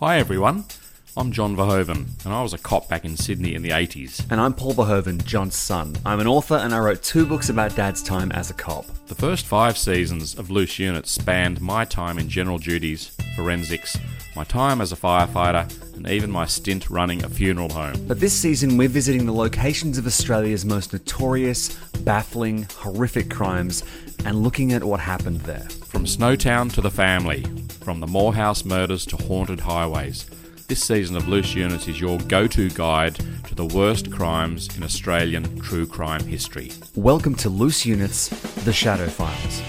Hi everyone, I'm John Verhoeven, and I was a cop back in Sydney in the 80s. And I'm Paul Verhoeven, John's son. I'm an author and I wrote two books about Dad's time as a cop. The first five seasons of Loose Units spanned my time in general duties, forensics, my time as a firefighter, and even my stint running a funeral home. But this season, we're visiting the locations of Australia's most notorious, baffling, horrific crimes and looking at what happened there. From Snowtown to the family, from the Moorhouse murders to haunted highways. This season of Loose Units is your go to guide to the worst crimes in Australian true crime history. Welcome to Loose Units The Shadow Files.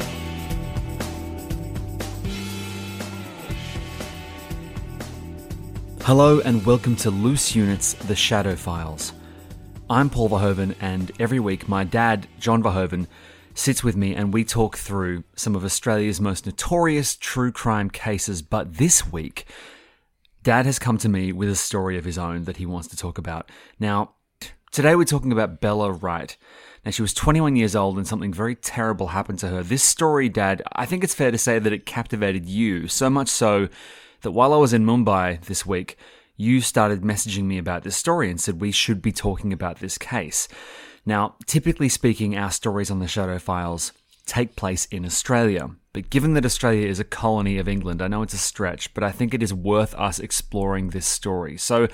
Hello, and welcome to Loose Units The Shadow Files. I'm Paul Verhoeven, and every week my dad, John Verhoeven, sits with me and we talk through some of Australia's most notorious true crime cases. But this week, Dad has come to me with a story of his own that he wants to talk about. Now, today we're talking about Bella Wright. Now, she was 21 years old and something very terrible happened to her. This story, Dad, I think it's fair to say that it captivated you, so much so that while I was in Mumbai this week, you started messaging me about this story and said we should be talking about this case. Now, typically speaking, our stories on the Shadow Files take place in Australia. But given that Australia is a colony of England, I know it's a stretch, but I think it is worth us exploring this story. So,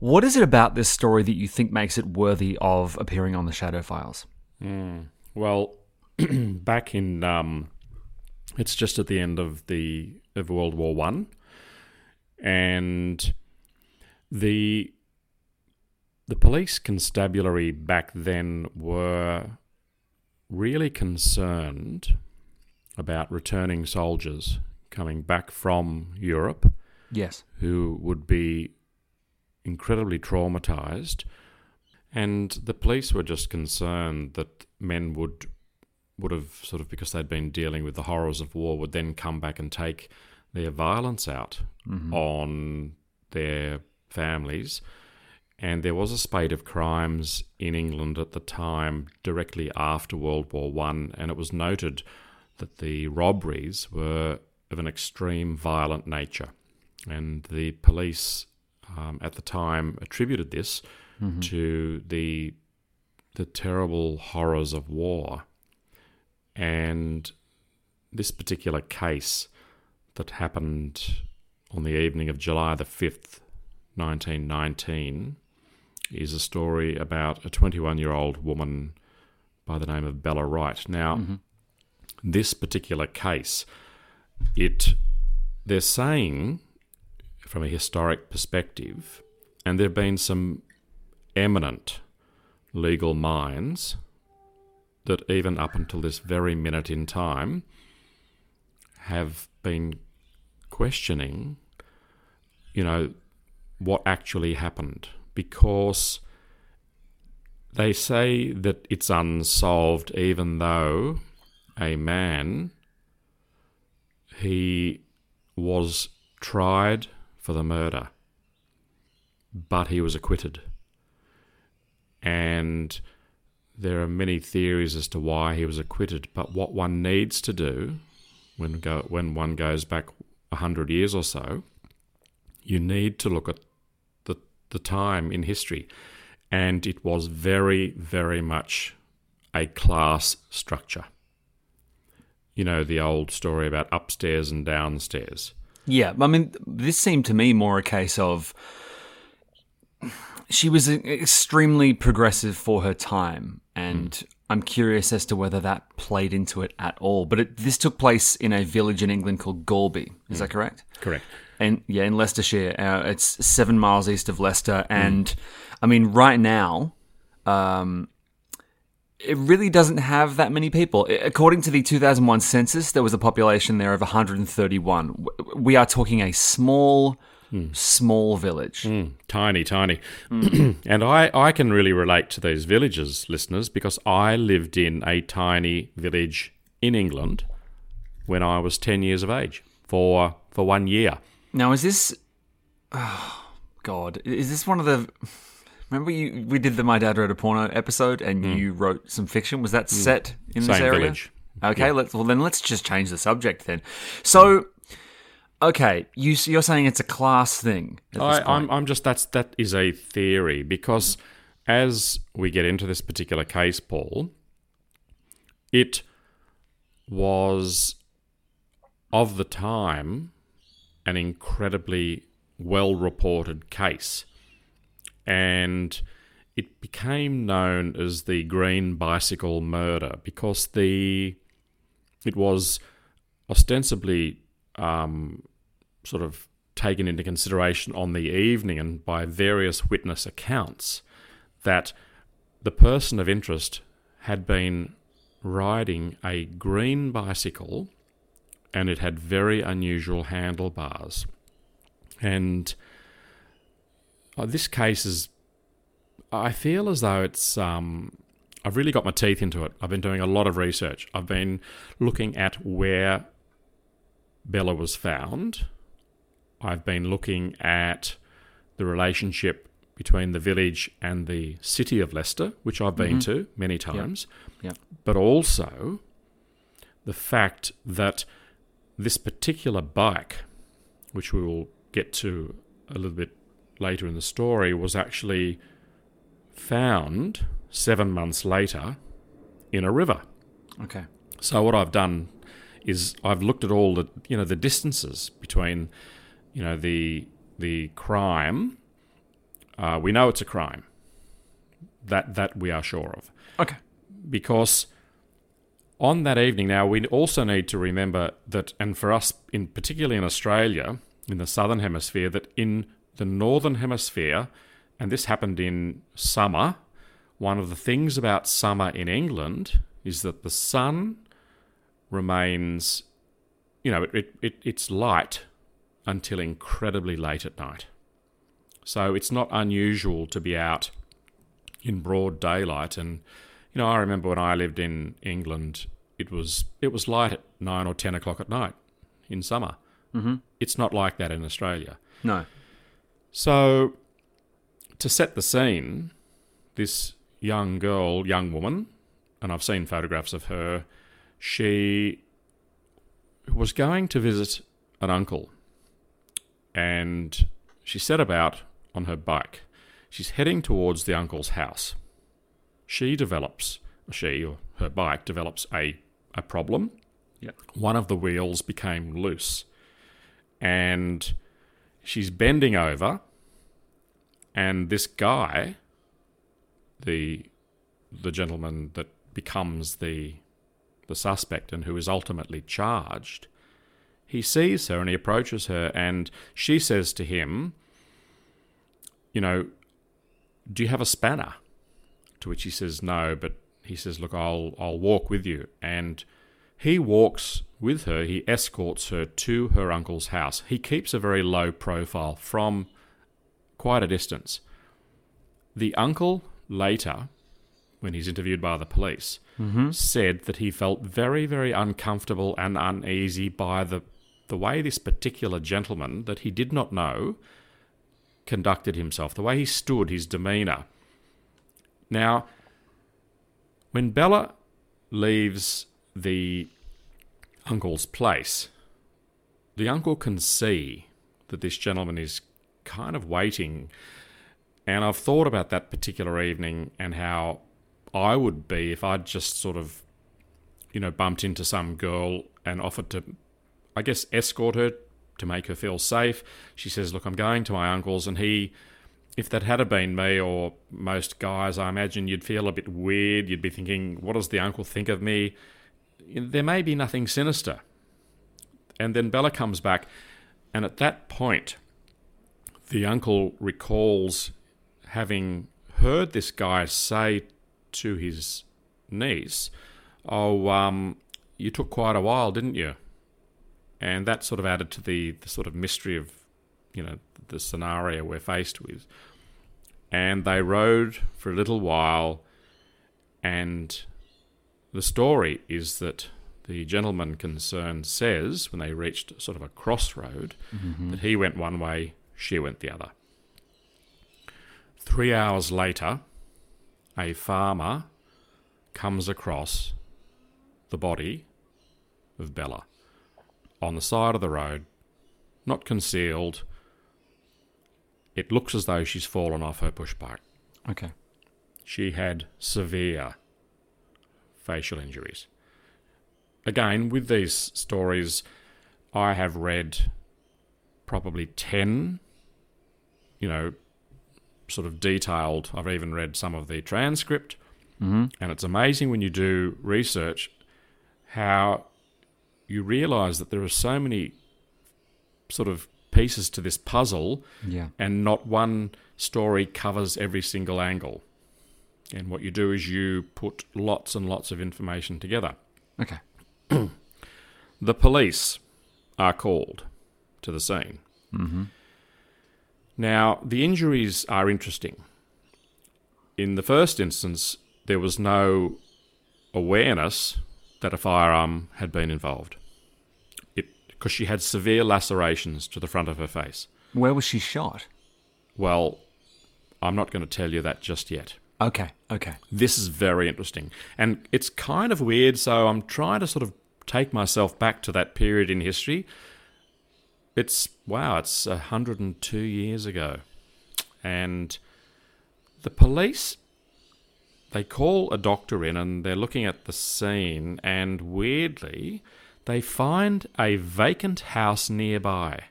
what is it about this story that you think makes it worthy of appearing on the Shadow Files? Mm. Well, back in um, it's just at the end of the of World War One, and the the police constabulary back then were really concerned about returning soldiers coming back from Europe. Yes. Who would be incredibly traumatized. And the police were just concerned that men would would have sort of because they'd been dealing with the horrors of war would then come back and take their violence out mm-hmm. on their families and there was a spate of crimes in England at the time directly after World War One, and it was noted that the robberies were of an extreme violent nature, and the police um, at the time attributed this mm-hmm. to the the terrible horrors of war, and this particular case that happened on the evening of July the fifth, nineteen nineteen is a story about a 21 year old woman by the name of Bella Wright. Now, mm-hmm. this particular case, it they're saying from a historic perspective, and there have been some eminent legal minds that even up until this very minute in time have been questioning, you know, what actually happened because they say that it's unsolved, even though a man he was tried for the murder, but he was acquitted. And there are many theories as to why he was acquitted, but what one needs to do when go when one goes back a hundred years or so, you need to look at the time in history. And it was very, very much a class structure. you know, the old story about upstairs and downstairs. Yeah, I mean, this seemed to me more a case of she was extremely progressive for her time, and mm. I'm curious as to whether that played into it at all. But it, this took place in a village in England called Gaulby. Is mm. that correct? Correct. And yeah, in Leicestershire, uh, it's seven miles east of Leicester, and mm. I mean, right now, um, it really doesn't have that many people. According to the 2001 census, there was a population there of 131. We are talking a small, mm. small village. Mm, tiny, tiny. Mm. and I, I can really relate to those villages, listeners, because I lived in a tiny village in England when I was 10 years of age for, for one year. Now, is this. Oh, God. Is this one of the Remember you we did the My Dad Wrote a Porno episode and mm. you wrote some fiction. Was that mm. set in Same this area? Village. Okay, yeah. let's well then let's just change the subject then. So okay, you you're saying it's a class thing. I, I'm I'm just that's that is a theory because as we get into this particular case, Paul, it was of the time an incredibly well reported case and it became known as the Green Bicycle Murder because the it was ostensibly um, sort of taken into consideration on the evening and by various witness accounts that the person of interest had been riding a green bicycle and it had very unusual handlebars. And uh, this case is. I feel as though it's. Um, I've really got my teeth into it. I've been doing a lot of research. I've been looking at where Bella was found. I've been looking at the relationship between the village and the city of Leicester, which I've been mm-hmm. to many times. Yep. Yep. But also the fact that this particular bike, which we will get to a little bit later in the story was actually found seven months later in a river. Okay. So what I've done is I've looked at all the you know the distances between you know the the crime. Uh, we know it's a crime. That that we are sure of. Okay. Because on that evening, now we also need to remember that, and for us in particularly in Australia, in the southern hemisphere, that in the northern hemisphere, and this happened in summer. One of the things about summer in England is that the sun remains, you know, it, it, it's light until incredibly late at night. So it's not unusual to be out in broad daylight. And, you know, I remember when I lived in England, it was, it was light at nine or 10 o'clock at night in summer. Mm-hmm. It's not like that in Australia. No. So, to set the scene, this young girl, young woman, and I've seen photographs of her, she was going to visit an uncle and she set about on her bike. She's heading towards the uncle's house. She develops, she or her bike develops a, a problem. Yep. One of the wheels became loose and she's bending over, and this guy, the the gentleman that becomes the the suspect and who is ultimately charged, he sees her and he approaches her, and she says to him, "You know, do you have a spanner?" To which he says, "No," but he says, "Look, I'll I'll walk with you." And he walks with her, he escorts her to her uncle's house. He keeps a very low profile from quite a distance. The uncle later, when he's interviewed by the police, mm-hmm. said that he felt very, very uncomfortable and uneasy by the, the way this particular gentleman that he did not know conducted himself, the way he stood, his demeanour. Now, when Bella leaves the uncle's place, the uncle can see that this gentleman is kind of waiting. And I've thought about that particular evening and how I would be if I'd just sort of you know, bumped into some girl and offered to, I guess, escort her to make her feel safe. She says, Look, I'm going to my uncle's. And he, if that had been me or most guys, I imagine you'd feel a bit weird. You'd be thinking, What does the uncle think of me? There may be nothing sinister. And then Bella comes back. And at that point, the uncle recalls having heard this guy say to his niece, Oh, um, you took quite a while, didn't you? And that sort of added to the, the sort of mystery of, you know, the scenario we're faced with. And they rode for a little while, and the story is that the gentleman concerned says, when they reached sort of a crossroad, mm-hmm. that he went one way, she went the other. Three hours later, a farmer comes across the body of Bella on the side of the road, not concealed. It looks as though she's fallen off her push bike. Okay. She had severe facial injuries. Again, with these stories, I have read probably 10, you know, sort of detailed. I've even read some of the transcript. Mm-hmm. And it's amazing when you do research how you realize that there are so many sort of pieces to this puzzle Yeah. and not one story covers every single angle. And what you do is you put lots and lots of information together. Okay. The police are called to the scene. Mm-hmm. Now, the injuries are interesting. In the first instance, there was no awareness that a firearm had been involved. Because she had severe lacerations to the front of her face. Where was she shot? Well, I'm not going to tell you that just yet. Okay. Okay. This is very interesting. And it's kind of weird, so I'm trying to sort of take myself back to that period in history. It's, wow, it's 102 years ago. And the police, they call a doctor in and they're looking at the scene, and weirdly, they find a vacant house nearby.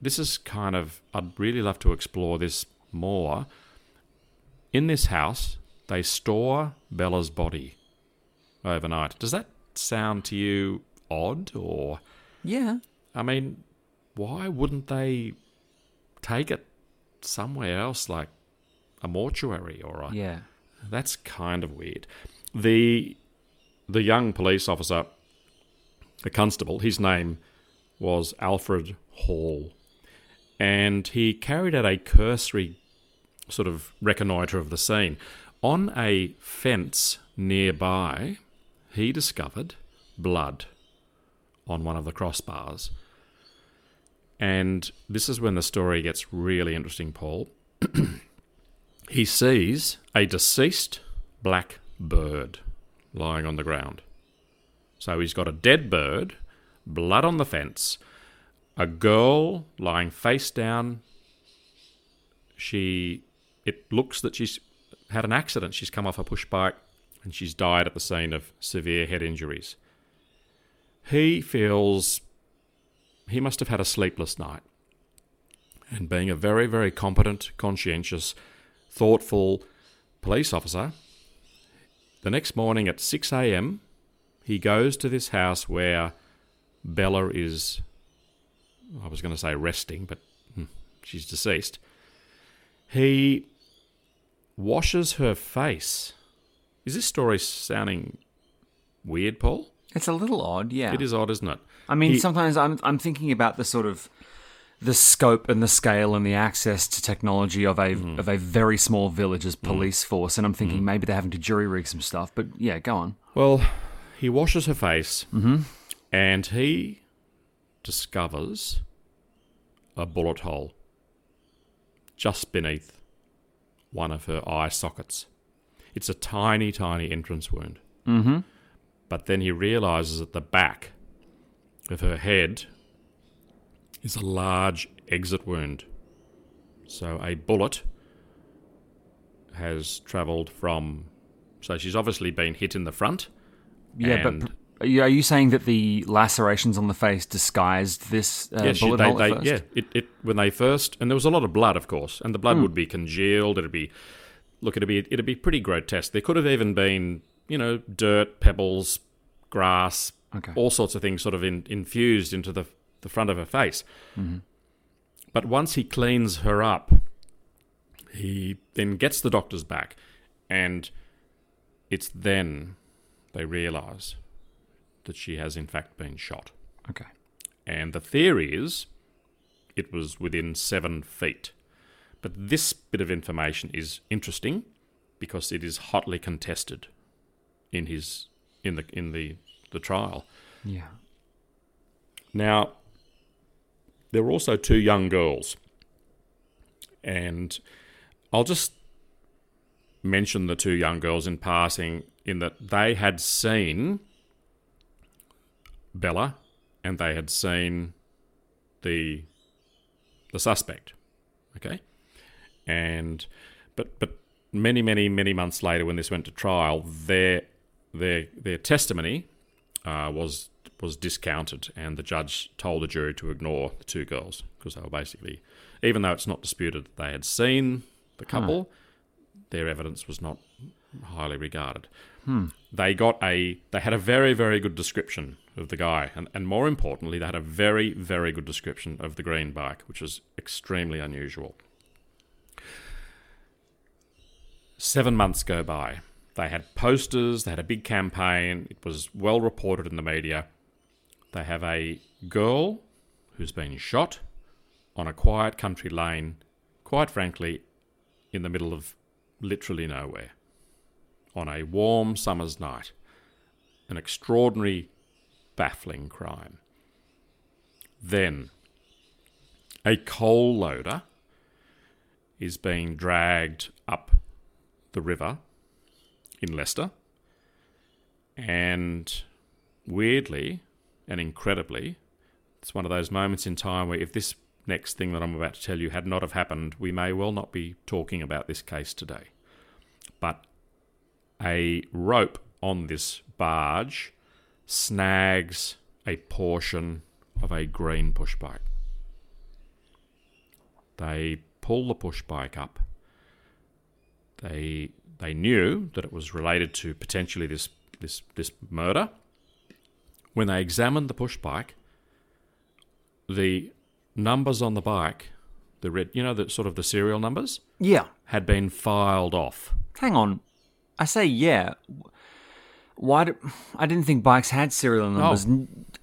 This is kind of, I'd really love to explore this more. In this house, they store Bella's body overnight. Does that sound to you odd or Yeah. I mean, why wouldn't they take it somewhere else like a mortuary or a Yeah. that's kind of weird. The the young police officer, the constable, his name was Alfred Hall, and he carried out a cursory sort of reconnoitre of the scene. On a fence nearby, he discovered blood on one of the crossbars. And this is when the story gets really interesting, Paul he sees a deceased black bird lying on the ground. So he's got a dead bird, blood on the fence, a girl lying face down. She, it looks that she's had an accident. She's come off a push bike and she's died at the scene of severe head injuries. He feels he must have had a sleepless night. And being a very, very competent, conscientious, thoughtful police officer, the next morning at 6 a.m., he goes to this house where Bella is, I was going to say resting, but hmm, she's deceased. He washes her face. Is this story sounding weird, Paul? It's a little odd. Yeah. It is odd, isn't it? I mean, He- sometimes I'm I'm thinking about the sort of the scope and the scale and the access to technology of a Mm-hmm. of a very small village's police force, and I'm thinking maybe they're having to jury rig some stuff. But yeah, go on. Well, he washes her face and he discovers a bullet hole just beneath one of her eye sockets. It's a tiny, tiny entrance wound. Mm-hmm. But then he realizes at the back of her head is a large exit wound. So a bullet has travelled from. So she's obviously been hit in the front Yeah, but are you, saying that the lacerations on the face disguised this uh, Yeah, bullet they, hole they- first? yeah. It, it when they first and there was a lot of blood, of course, and the blood would be congealed. It'd be look, it'd be it'd be pretty grotesque. There could have even been you know dirt, pebbles, grass, Okay. all sorts of things, sort of in, infused into the the front of her face. Mm-hmm. But once he cleans her up, he then gets the doctors back, and it's then they realise that she has in fact been shot. Okay. And the theory is it was within seven feet. But this bit of information is interesting because it is hotly contested in his in the in the, the trial. Yeah. Now there were also two young girls. And I'll just mention the two young girls in passing in that they had seen Bella and they had seen the the suspect. Okay? And but but many, many, many months later when this went to trial, their their their testimony uh, was was discounted, and the judge told the jury to ignore the two girls because they were basically, even though it's not disputed that they had seen the couple, their evidence was not highly regarded. Hmm. They got a they had a very very good description of the guy, and, and more importantly, they had a very very good description of the green bike, which was extremely unusual. Seven months go by. They had posters, they had a big campaign, it was well reported in the media. They have a girl who's been shot on a quiet country lane, quite frankly, in the middle of literally nowhere, on a warm summer's night. An extraordinary, baffling crime. Then, a coal loader is being dragged up the river in Leicester. And weirdly and incredibly, it's one of those moments in time where if this next thing that I'm about to tell you had not have happened, we may well not be talking about this case today. But a rope on this barge snags a portion of a green push bike. They pull the push bike up. They they knew that it was related to potentially this this this murder. When they examined the push bike, the numbers on the bike, the red, you know, the sort of the serial numbers, Yeah. had been filed off. Hang on. I say yeah. Why do, I didn't think bikes had serial oh. numbers.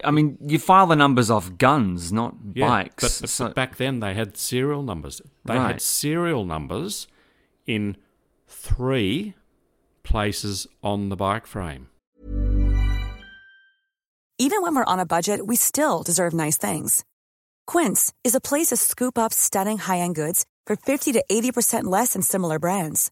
I mean, you file the numbers off guns, not Yeah, bikes. But, but, so- but back then they had serial numbers. They Right. had serial numbers in three places on the bike frame. Even when we're on a budget, we still deserve nice things. Quince is a place to scoop up stunning high-end goods for 50 to 80% less than similar brands.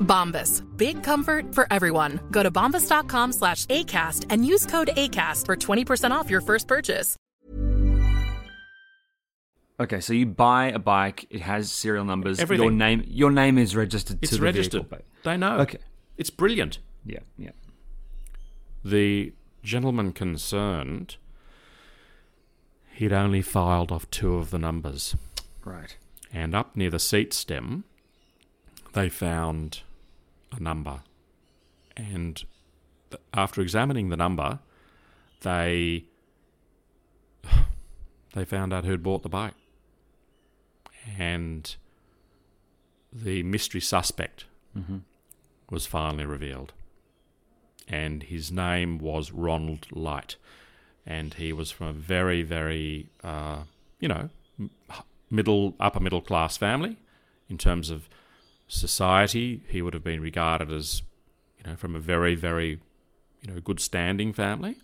Bombas. Big comfort for everyone. Go to bombas.com slash ACAST and use code ACAST for 20% off your first purchase. Okay, so you buy a bike. It has serial numbers. Everything. Your name. Your name is registered It's to the registered. vehicle. They know. Okay. It's brilliant. Yeah, yeah. The gentleman concerned, he'd only filed off two of the numbers. Right. And up near the seat stem, they found a number. And th- after examining the number, they they found out who'd bought the bike. And the mystery suspect was finally revealed. And his name was Ronald Light. And he was from a very, very, uh, you know, middle, upper middle class family in terms of society. He would have been regarded as, you know, from a very, very, you know, good standing family.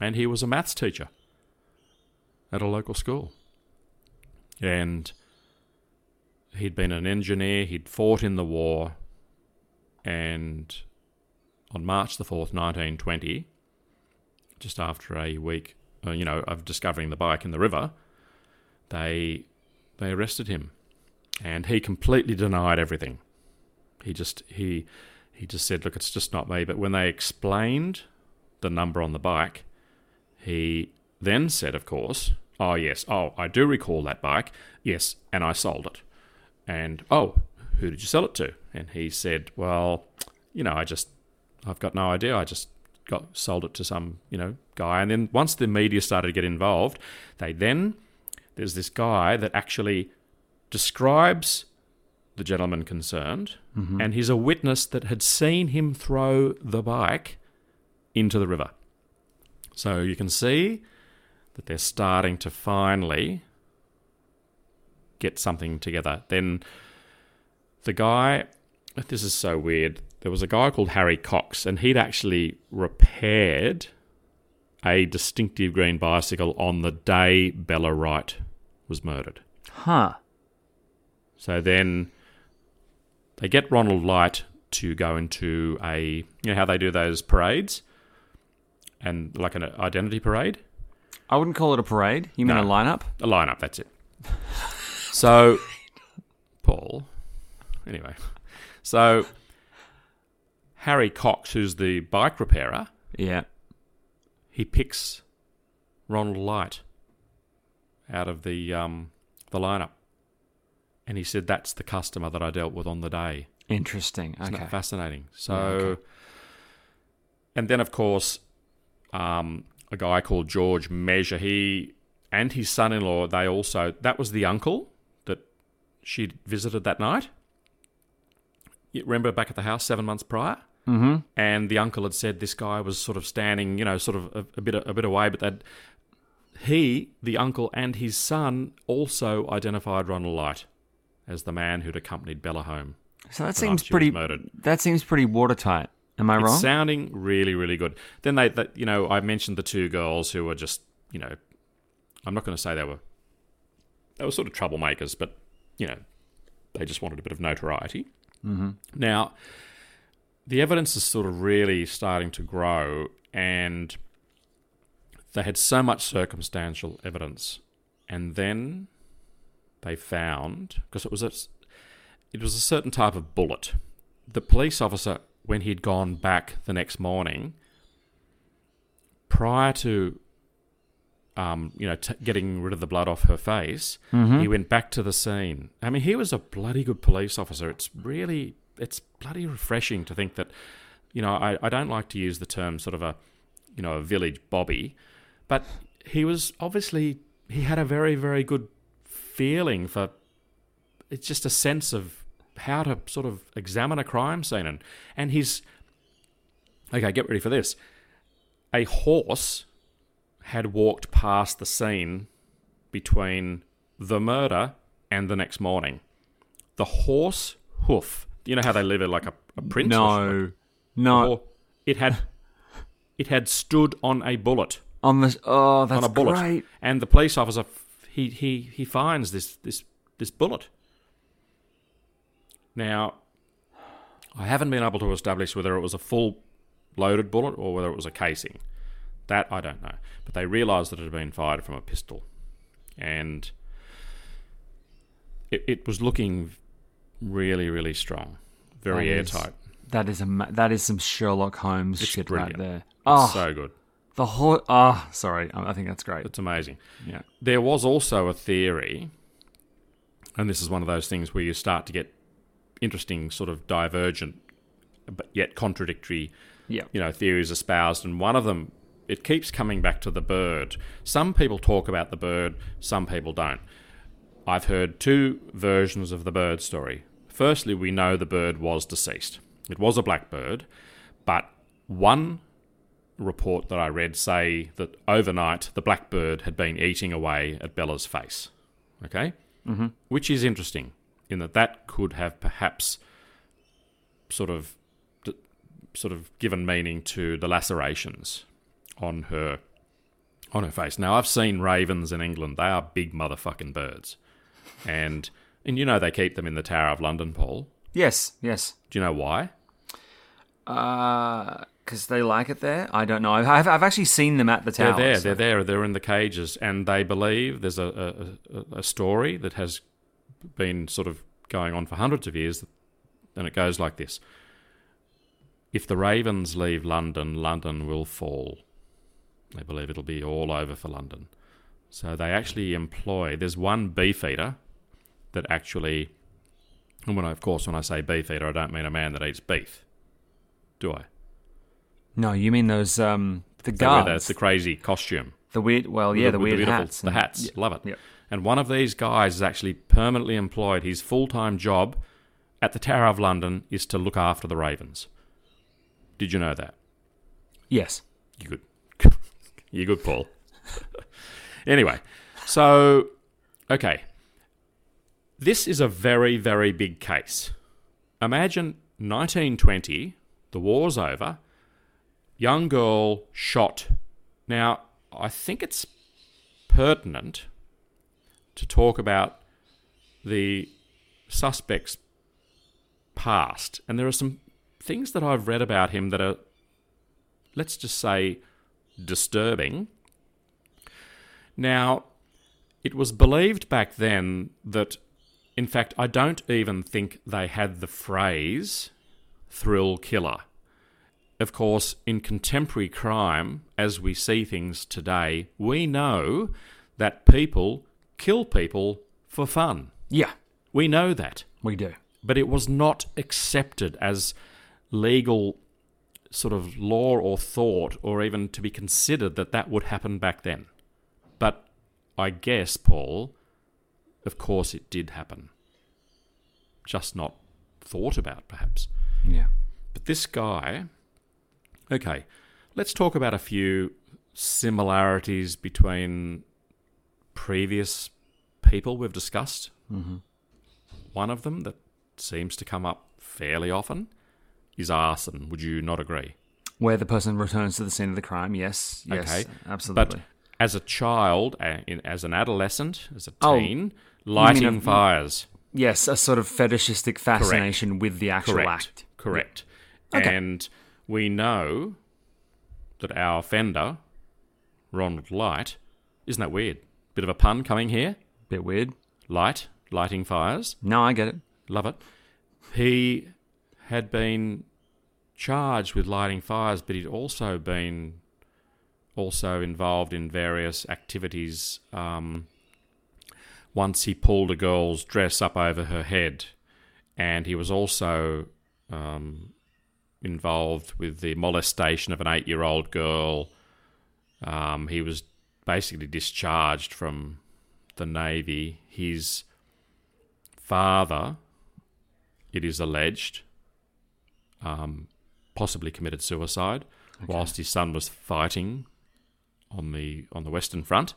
And he was a maths teacher at a local school. And he'd been an engineer, he'd fought in the war, and on March the 4th, 1920, just after a week, uh, you know, of discovering the bike in the river, they they arrested him, and he completely denied everything. He just he he just said, "Look, it's just not me." But when they explained the number on the bike, he then said, "Of course, oh yes, oh I do recall that bike, yes, and I sold it." And oh, who did you sell it to? And he said, "Well, you know, I just I've got no idea. I just got sold it to some, you know, guy. And then once the media started to get involved, they then there's this guy that actually describes the gentleman concerned, mm-hmm. and he's a witness that had seen him throw the bike into the river. So you can see that they're starting to finally get something together. Then the guy, oh, this is so weird. There was a guy called Harry Cox, and he'd actually repaired a distinctive green bicycle on the day Bella Wright was murdered. Huh. So then they get Ronald Light to go into a, you know how they do those parades? And like an identity parade? I wouldn't call it a parade. You mean No. a lineup? A lineup, that's it. So, Paul, anyway, so Harry Cox, who's the bike repairer, Yeah. he picks Ronald Light out of the um, the lineup, and he said that's the customer that I dealt with on the day. Interesting. Isn't Okay. fascinating? So, okay. and then of course, um, a guy called George Measure, he and his son-in-law, they also that was the uncle that she visited that night. You remember back at the house seven months prior, Mm-hmm. and the uncle had said this guy was sort of standing, you know, sort of a, a bit a bit away, but that he, the uncle, and his son also identified Ronald Light as the man who'd accompanied Bella home. So that seems pretty. murdered. That seems pretty watertight. Am I It's wrong? sounding really, really good. Then they, that you know, I mentioned the two girls who were just, you know, I'm not going to say they were, they were sort of troublemakers, but you know, they just wanted a bit of notoriety. Mm-hmm. Now, the evidence is sort of really starting to grow, and they had so much circumstantial evidence, and then they found because it was a, it was a certain type of bullet. The police officer, when he'd gone back the next morning, prior to um, you know, t- getting rid of the blood off her face, he went back to the scene. I mean, he was a bloody good police officer. It's really, it's bloody refreshing to think that, you know, I, I don't like to use the term sort of a, you know, a village bobby, but he was obviously, he had a very, very good feeling for, it's just a sense of how to sort of examine a crime scene. And, and his, okay, get ready for this. A horse had walked past the scene between the murder and the next morning. The horse hoof. You know how they leave it like a, a print? No, no. Or it had it had stood on a bullet. On the oh, that's on a bullet. great. And the police officer he he he finds this this this bullet. Now, I haven't been able to establish whether it was a full loaded bullet or whether it was a casing. That I don't know. But they realised that it had been fired from a pistol, and it, it was looking really really strong, very That is- airtight. That is a that is some Sherlock Holmes It's shit brilliant. right there. It's Oh, so good. The whole. Ah, sorry. I I think that's great. It's amazing. Yeah. There was also a theory, and this is one of those things where you start to get interesting, sort of divergent, but yet contradictory, Yeah. you know, theories espoused. And one of them, it keeps coming back to the bird. Some people talk about the bird, some people don't. I've heard two versions of the bird story. Firstly, we know the bird was deceased. It was a blackbird, but one report that I read say that overnight the blackbird had been eating away at Bella's face. Okay? Mm-hmm. Which is interesting in that that could have perhaps sort of sort of given meaning to the lacerations on her on her face. Now I've seen ravens in England. They are big motherfucking birds. And and you know they keep them in the Tower of London, Paul. Yes. Yes. Do you know why? Because they like it there. I don't know. I've I've actually seen them at the tower. They're there. so- They're there. They're in the cages, and they believe there's a, a, a, a story that has been sort of going on for hundreds of years, and it goes like this: If the ravens leave London, London will fall. They believe it'll be all over for London. So they actually employ. There's one beefeater that actually, and when I, of course, when I say beefeater, I don't mean a man that eats beef. Do I? No, you mean those um the guards, the, the crazy costume. the weird. Well, yeah, the, the, weird beautiful- hats. The hats, Yeah. love it. Yep. And one of these guys is actually permanently employed. His full time job at the Tower of London is to look after the ravens. Did you know that? Yes. You good? you good, Paul? anyway, so okay, this is a very very big case. Imagine 1920, the war's over, young girl shot. Now, I think it's pertinent to talk about the suspect's past. And there are some things that I've read about him that are, let's just say, disturbing. Now, it was believed back then that, in fact, I don't even think they had the phrase thrill killer. Of course, in contemporary crime, as we see things today, we know that people kill people for fun. Yeah, We know that. we do. But it was not accepted as legal sort of law or thought, or even to be considered that that would happen back then. But I guess, Paul, of course it did happen. Just not thought about, perhaps. Yeah. But this guy, okay, let's talk about a few similarities between previous people we've discussed. Mm-hmm. One of them that seems to come up fairly often is arson. Would you not agree? Where the person returns to the scene of the crime. Yes. Yes. okay, Absolutely. But as a child, as an adolescent, as a Oh, teen, lighting a- fires. yes, a sort of fetishistic fascination with the actual Correct. act. Correct. Okay. And we know that our offender, Ronald Light, isn't that weird? Bit of a pun coming here. Bit weird. Light, lighting fires. No, I get it. Love it. He had been charged with lighting fires, but he'd also been also involved in various activities. Um, once he pulled a girl's dress up over her head, and he was also um, involved with the molestation of an eight-year-old girl. Um, he was basically discharged from the navy. His father, it is alleged, um, possibly committed suicide whilst his son was fighting on the on the Western Front,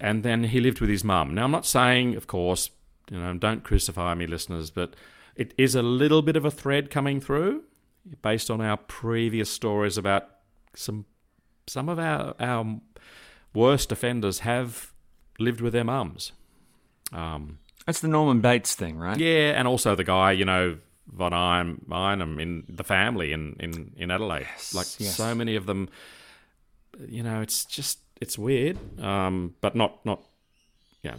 and then he lived with his mum. Now I'm not saying, of course, you know, don't crucify me, listeners, but it is a little bit of a thread coming through, based on our previous stories about some some of our our worst offenders have lived with their mums. Um, That's the Norman Bates thing, right? yeah, and also the guy, you know, Von Ein- Einem in the family in, in, in Adelaide. Yes, like yes. so many of them, you know, it's just it's weird, um, but not not you know,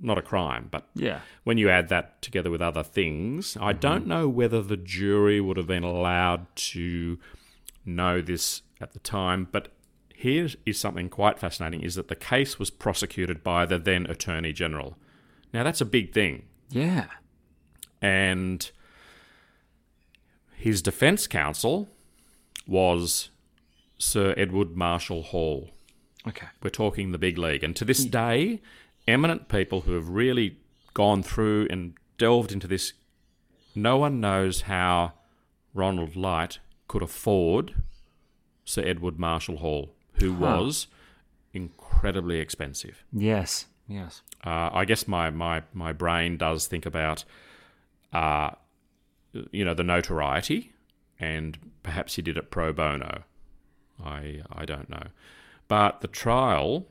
not a crime. But Yeah. when you add that together with other things, I mm-hmm. don't know whether the jury would have been allowed to know this at the time. But here is something quite fascinating: is that the case was prosecuted by the then Attorney General. Now that's a big thing Yeah. and his defence counsel was Sir Edward Marshall Hall. Okay. We're talking the big league. And to this hmm. day, eminent people who have really gone through and delved into this, no one knows how Ronald Light could afford Sir Edward Marshall Hall, who was incredibly expensive. Yes. Yes. Uh, I guess my, my, my brain does think about, uh, you know, the notoriety, and perhaps he did it pro bono. I I don't know, but the trial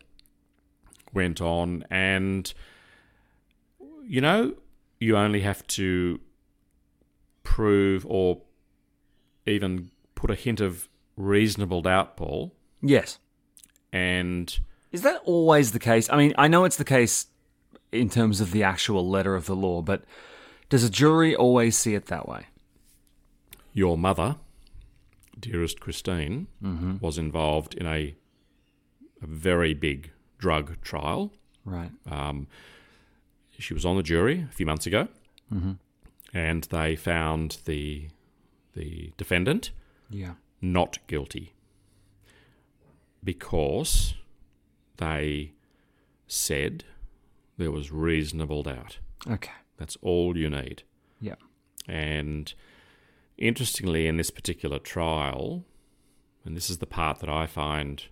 went on, and you know, you only have to prove or even put a hint of reasonable doubt, Paul, Yes. and Is that always the case? I mean, I know it's the case in terms of the actual letter of the law, but does a jury always see it that way? your mother, dearest Christine, mm-hmm. was involved in a, a very big drug trial. Right. Um, she was on the jury a few months ago, and they found the the defendant Yeah. not guilty because they said there was reasonable doubt. Okay. That's all you need. Yeah. And interestingly, in this particular trial, and this is the part that I find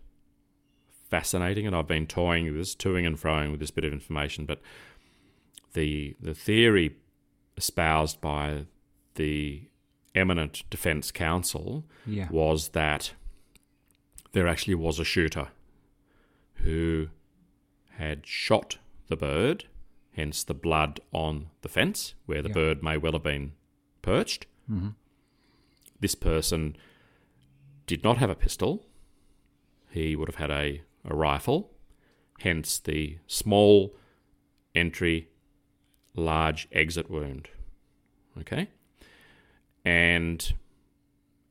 fascinating, and I've been toying with this, toing and froing with this bit of information, but the the theory espoused by the eminent defence counsel Yeah. was that there actually was a shooter who had shot the bird, hence the blood on the fence where the Yeah. bird may well have been perched. Mm-hmm. This person did not have a pistol. He would have had a, a rifle, hence the small entry, large exit wound. Okay? And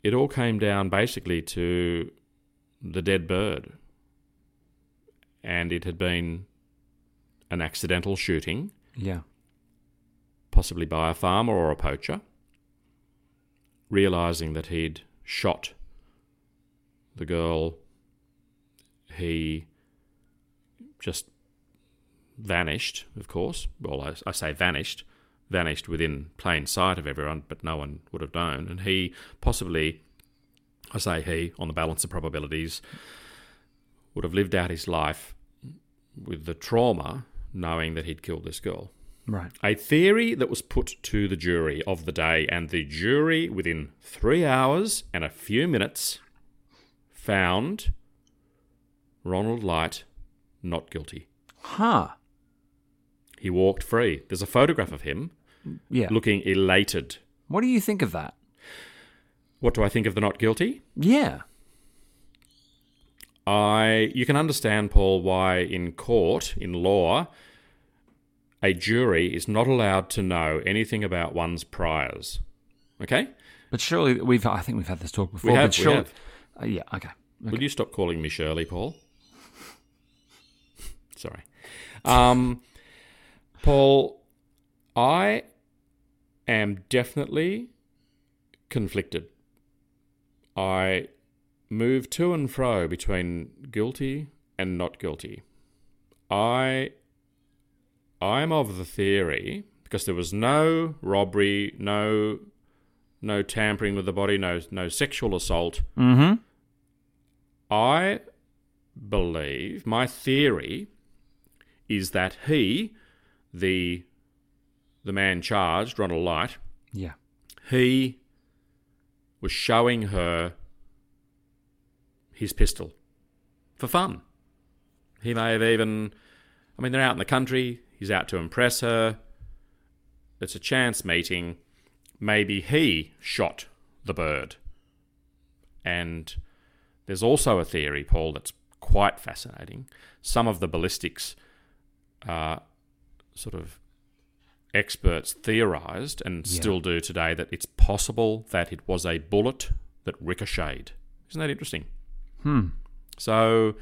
it all came down basically to the dead bird. And it had been an accidental shooting, Yeah. possibly by a farmer or a poacher, realizing that he'd shot the girl. He just vanished, of course. Well, I, I say vanished, vanished within plain sight of everyone, but no one would have known. And he possibly, I say he, on the balance of probabilities, would have lived out his life with the trauma knowing that he'd killed this girl. Right. A theory that was put to the jury of the day, and the jury, within three hours and a few minutes, found Ronald Light not guilty. Huh. He walked free. There's a photograph of him Yeah. looking elated. What do you think of that? What do I think of the not guilty? Yeah. I you can understand, Paul, why in court, in law, a jury is not allowed to know anything about one's priors. Okay? But surely we've I think we've had this talk before. We have, but we have. Uh, yeah, okay. Will you stop calling me Shirley, Paul? Sorry. Um, Paul, I am definitely conflicted. I move to and fro between guilty and not guilty. I I'm of the theory because there was no robbery, no no tampering with the body, no no sexual assault. Mm-hmm. I believe, my theory is that he, the the man charged, Ronald Light, Yeah. he was showing her his pistol for fun. He may have even, I mean, they're out in the country, he's out to impress her. It's a chance meeting. Maybe he shot the bird. And there's also a theory, Paul, that's quite fascinating. Some of the ballistics uh, sort of experts theorized and Yeah. still do today that it's possible that it was a bullet that ricocheted. Isn't that interesting? Hmm. So,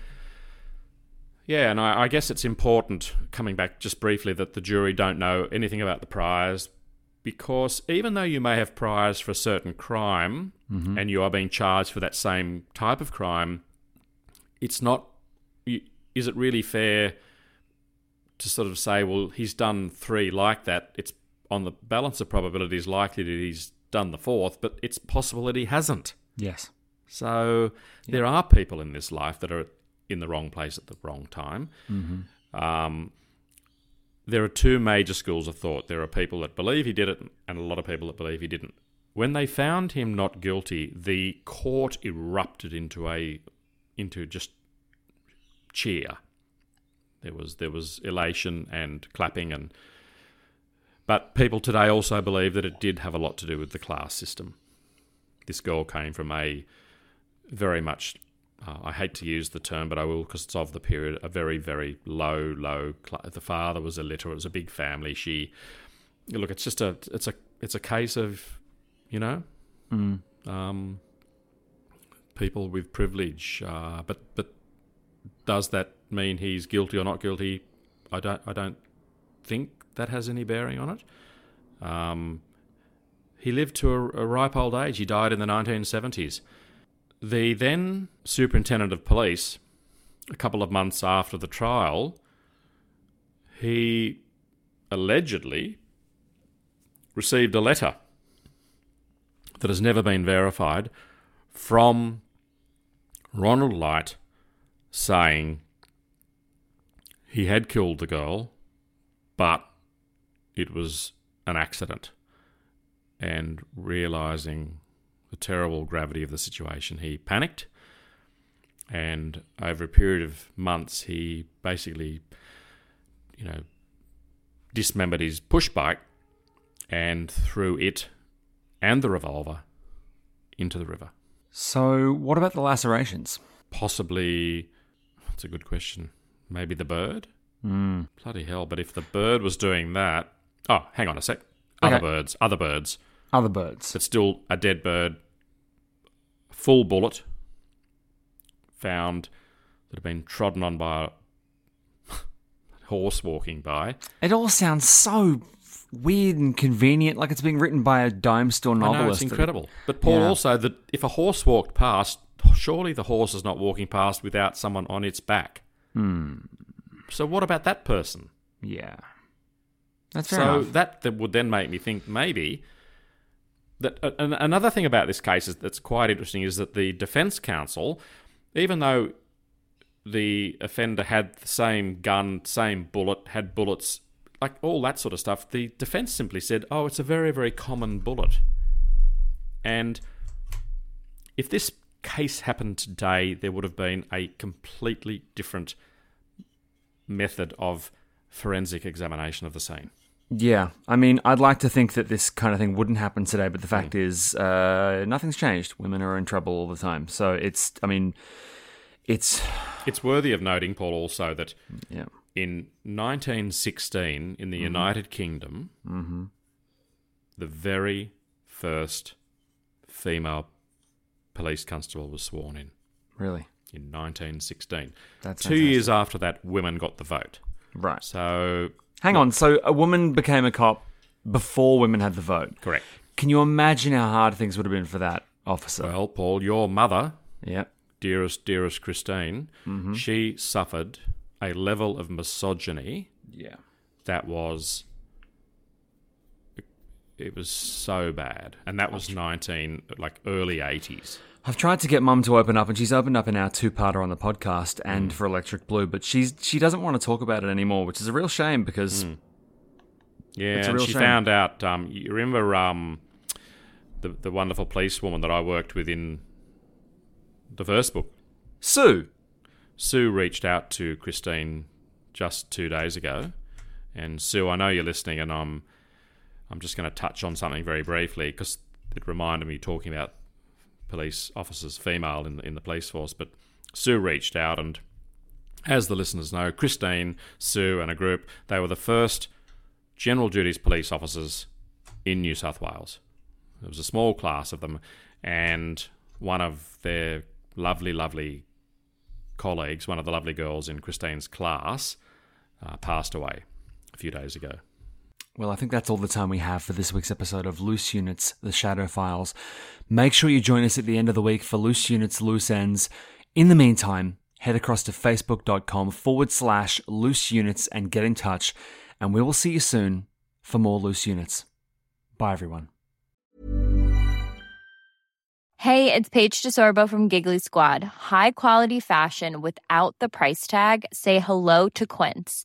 yeah, and I, I guess it's important, coming back just briefly, that the jury don't know anything about the priors because even though you may have priors for a certain crime Mhm. and you are being charged for that same type of crime, it's not. Is it really fair to sort of say, well, he's done three like that? It's on the balance of probabilities likely that he's done the fourth, but it's possible that he hasn't. Yes. So there are people in this life that are in the wrong place at the wrong time. Mhm. Um, there are two major schools of thought. There are people that believe he did it, and a lot of people that believe he didn't. When they found him not guilty, the court erupted into a into just cheer. There was there was elation and clapping and but people today also believe that it did have a lot to do with the class system. This girl came from a very much uh, I hate to use the term, but I will because it's of the period. A very, very low, low. The father was illiterate. It was a big family. She, look, it's just a, it's a, it's a case of, you know, Mm. um, people with privilege. Uh, but, but does that mean he's guilty or not guilty? I don't, I don't think that has any bearing on it. Um, he lived to a, a ripe old age. He died in the 1970s. The then superintendent of police, a couple of months after the trial, he allegedly received a letter that has never been verified from Ronald Light saying he had killed the girl, but it was an accident. And realizing the terrible gravity of the situation, he panicked. And over a period of months, he basically, you know, dismembered his push bike and threw it and the revolver into the river. So, what about the lacerations? Possibly, that's a good question. Maybe the bird? Mm. Bloody hell. But if the bird was doing that. Oh, hang on a sec. Other Okay. birds. Other birds. Other birds. But still a dead bird. Full bullet. Found that had been trodden on by a horse walking by. It all sounds so weird and convenient, like it's being written by a dime store I novelist. know, it's incredible. But Paul, Yeah. also, that if a horse walked past, surely the horse is not walking past without someone on its back. Hmm. So what about that person? Yeah. That's fair so enough. that, that would then make me think maybe that uh, another thing about this case is that's quite interesting is that the defense counsel, even though the offender had the same gun, same bullet, had bullets, like all that sort of stuff, the defense simply said, "Oh, it's a very, very common bullet." And if this case happened today, there would have been a completely different method of forensic examination of the scene. Yeah, I mean, I'd like to think that this kind of thing wouldn't happen today, but the fact Hmm. is, uh, nothing's changed. Women are in trouble all the time. So it's, I mean, it's. It's worthy of noting, Paul, also that Yeah. in 1916 in the United Kingdom, Mm-hmm. the very first female police constable was sworn in Really? In 1916. That's Two years after that, women got the vote. Right. So, Hang on. So a woman became a cop before women had the vote. correct. Can you imagine how hard things would have been for that officer? Well, Paul, your mother, Yep. dearest, dearest Christine, Mhm. she suffered a level of misogyny Yeah. that was it was so bad, and that was nineteen like early eighties. I've tried to get Mum to open up, and she's opened up in our two-parter on the podcast and for Electric Blue, but she's she doesn't want to talk about it anymore, which is a real shame because Yeah, It's a and real she shame. found out. Um, you remember um, the the wonderful policewoman that I worked with in the first book. Sue. Sue reached out to Christine just two days ago, and Sue, I know you're listening, and I'm I'm just going to touch on something very briefly because it reminded me talking about police officers, female in the, in the police force. But Sue reached out, and as the listeners know, Christine, Sue, and a group they were the first general duties police officers in New South Wales. There was a small class of them, and one of their lovely, lovely colleagues, one of the lovely girls in Christine's class, uh, passed away a few days ago. Well, I think that's all the time we have for this week's episode of Loose Units, The Shadow Files. Make sure you join us at the end of the week for Loose Units, Loose Ends. In the meantime, head across to facebook.com forward slash loose units and get in touch, and we will see you soon for more Loose Units. Bye, everyone. Hey, it's Paige DeSorbo from Giggly Squad. High quality fashion without the price tag. Say hello to Quince.